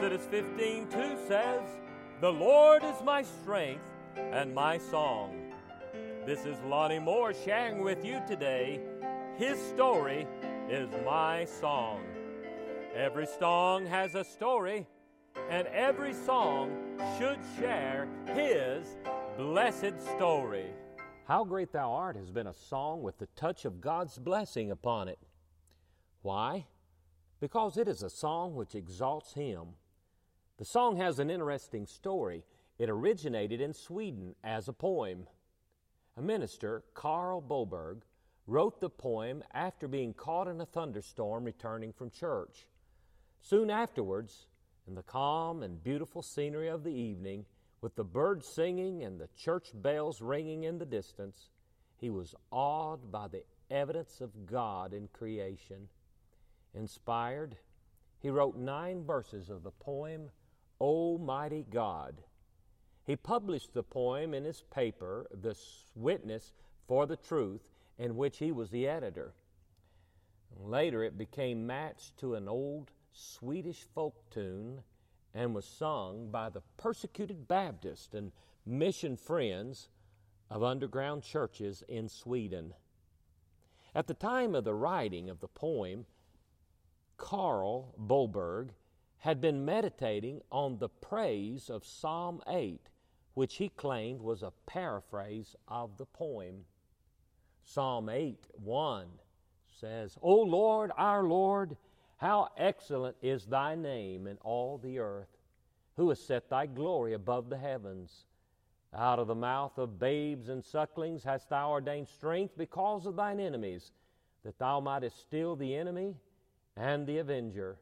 Exodus 15 2 says, The Lord is my strength and my song. This is Lonnie Moore sharing with you today. His story is my song. Every song has a story, and every song should share his blessed story. How Great Thou Art has been a song with the touch of God's blessing upon it. Why? Because it is a song which exalts Him. The song has an interesting story. It originated in Sweden as a poem. A minister, Carl Boberg, wrote the poem after being caught in a thunderstorm returning from church. Soon afterwards, in the calm and beautiful scenery of the evening, with the birds singing and the church bells ringing in the distance, he was awed by the evidence of God in creation. Inspired, he wrote nine verses of the poem, O Mighty God. He published the poem in his paper, The Witness for the Truth, in which he was the editor. Later, it became matched to an old Swedish folk tune and was sung by the persecuted Baptist and mission friends of underground churches in Sweden. At the time of the writing of the poem, Carl Boberg had been meditating on the praise of Psalm 8, which he claimed was a paraphrase of the poem. Psalm 8 1 says, O Lord, our Lord, how excellent is thy name in all the earth, who has set thy glory above the heavens. Out of the mouth of babes and sucklings hast thou ordained strength because of thine enemies, that thou mightest still the enemy and the avenger.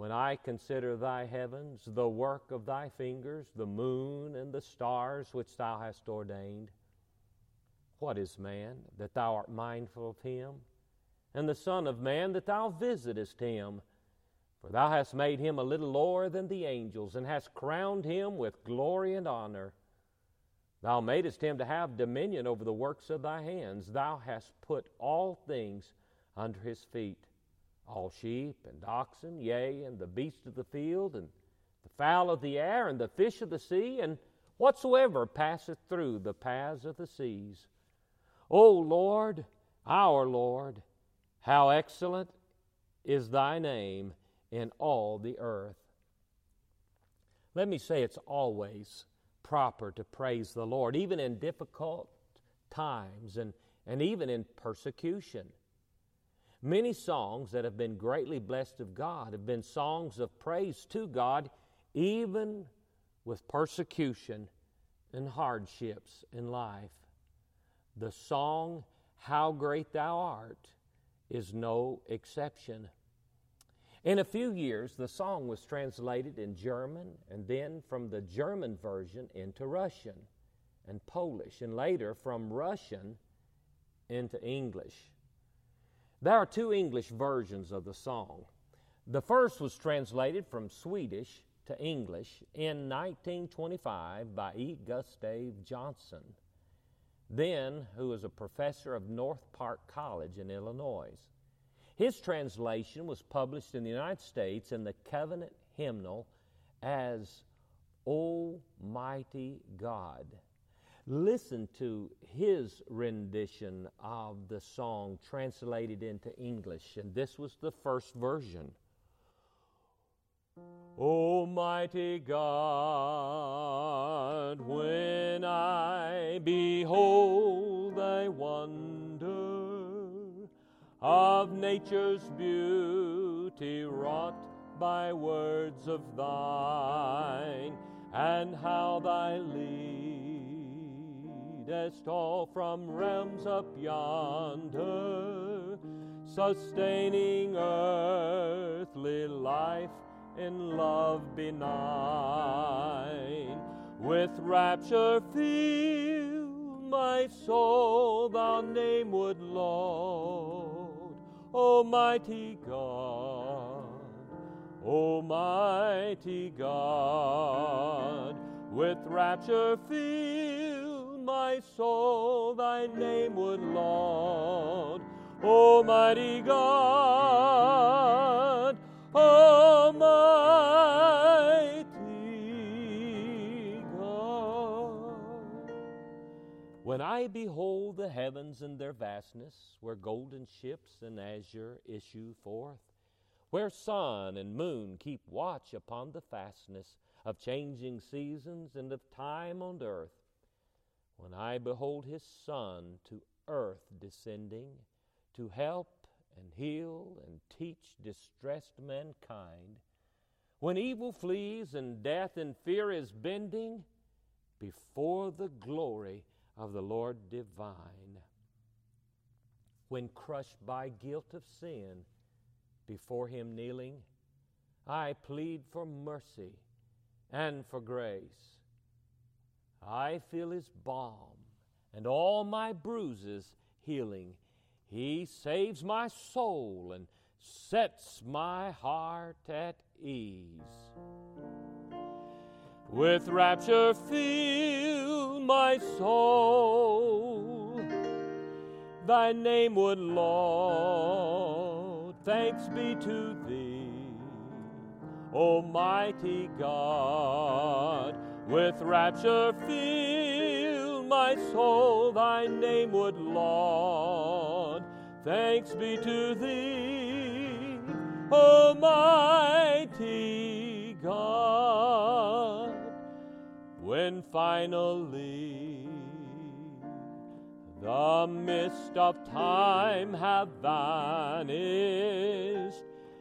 When I consider thy heavens, the work of thy fingers, the moon and the stars which thou hast ordained, what is man that thou art mindful of him? and the Son of Man, that thou visitest him. For thou hast made him a little lower than the angels, and hast crowned him with glory and honor. Thou madest him to have dominion over the works of thy hands. Thou hast put all things under his feet all sheep and oxen, yea, and the beasts of the field, and the fowl of the air, and the fish of the sea, and whatsoever passeth through the paths of the seas. O Lord, our Lord, how excellent is thy name in all the earth. Let me say it's always proper to praise the Lord, even in difficult times and, and even in persecution. Many songs that have been greatly blessed of God have been songs of praise to God, even with persecution and hardships in life. The song, How Great Thou Art, is no exception. In a few years, the song was translated in German and then from the German version into Russian and Polish, and later from Russian into English. There are two English versions of the song. The first was translated from Swedish to English in 1925 by E. Gustave Johnson, then who was a professor of North Park College in Illinois. His translation was published in the United States in the Covenant Hymnal as Almighty God. Listen to his rendition of the song translated into English, and this was the first version. Almighty God, when I behold thy wonder of nature's beauty wrought by words of thine, and how thy leadest all from realms up yonder, sustaining earthly life in love benign. With rapture fill my soul, thou name would Lord, Almighty God, Almighty God. With rapture fill my soul thy name would laud. Almighty God, Almighty God. When I behold the heavens and their vastness, where golden ships and azure issue forth, where sun and moon keep watch upon the fastness of changing seasons and of time on earth, when I behold his Son to earth descending, to help and heal and teach distressed mankind, when evil flees and death and fear is bending before the glory of the Lord divine. When crushed by guilt of sin, before Him kneeling, I plead for mercy and for grace. I feel His balm and all my bruises healing. He saves my soul and sets my heart at ease. With rapture fill my soul. Thy name would Lord, thanks be to thee, Almighty God. With rapture fill my soul, thy name would Lord, thanks be to thee, Almighty God. When finally the mist of time have vanished,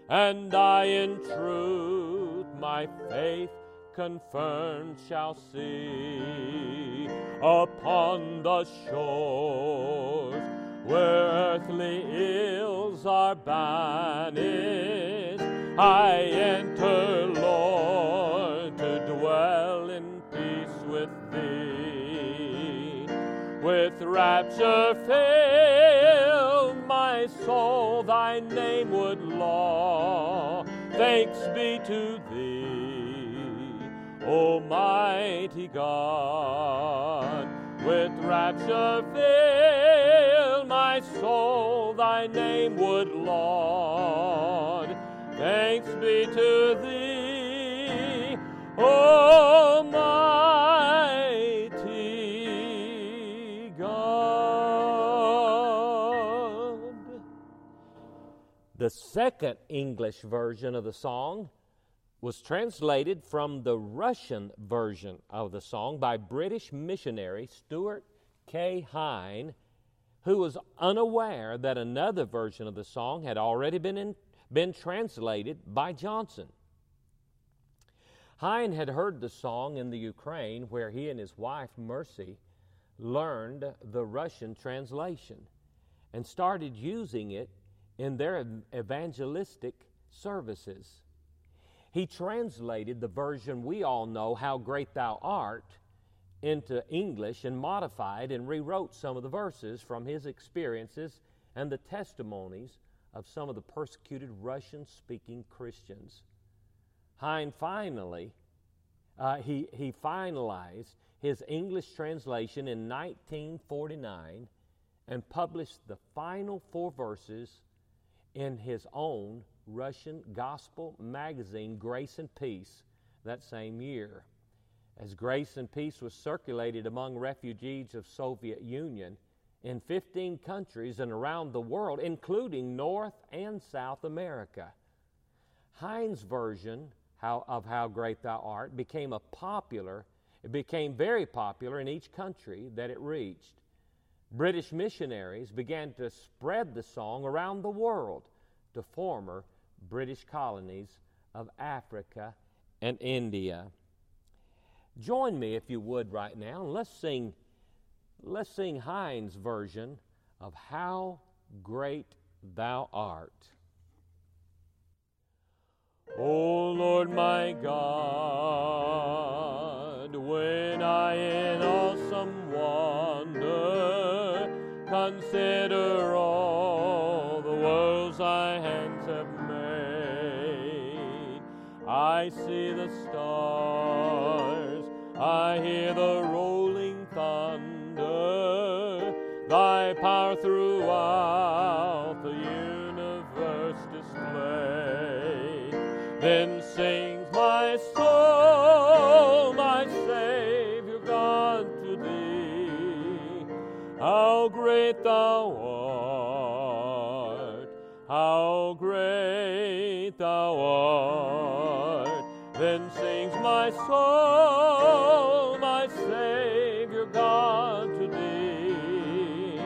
and I in truth my faith confirmed shall see upon the shores where earthly ills are banished. I enter, Lord, to dwell in peace with Thee. With rapture fill my soul, Thy name would law. Thanks be to Thee, Almighty God. With rapture fill my soul, Thy name would Lord. Thanks be to Thee, O Almighty God. The second English version of the song was translated from the Russian version of the song by British missionary Stuart K. Hine, who was unaware that another version of the song had already been, in, been translated by Johnson. Hine had heard the song in the Ukraine where he and his wife Mercy learned the Russian translation and started using it in their evangelistic services. He translated the version we all know, How Great Thou Art, into English and modified and rewrote some of the verses from his experiences and the testimonies of some of the persecuted Russian speaking Christians. Hine finally, uh, he, he finalized his English translation in 1949 and published the final four verses in his own Russian gospel magazine, Grace and Peace, that same year. As Grace and Peace was circulated among refugees of Soviet Union in 15 countries and around the world, including North and South America. Hine's version of How Great Thou Art became a popular, it became very popular in each country that it reached. British missionaries began to spread the song around the world to former British colonies of Africa and India. Join me, if you would, right now, and let's sing, let's sing Hine's version of How Great Thou Art. O Lord my God, I hear the rolling thunder, thy power throughout the universe displayed. Then sings my soul, my Savior God, to thee. How great thou art, how great thou art. Sings my soul, my Savior God to thee.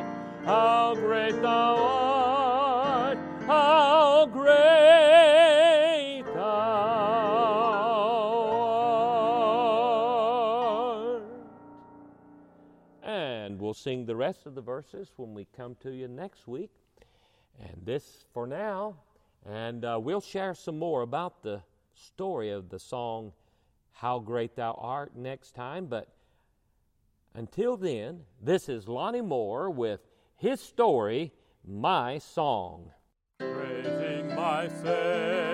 How great thou art, how great thou art. And we'll sing the rest of the verses when we come to you next week. And this for now. And uh, we'll share some more about the story of the song, How Great Thou Art, next time. But until then, this is Lonnie Moore with his story, My Song. Praising.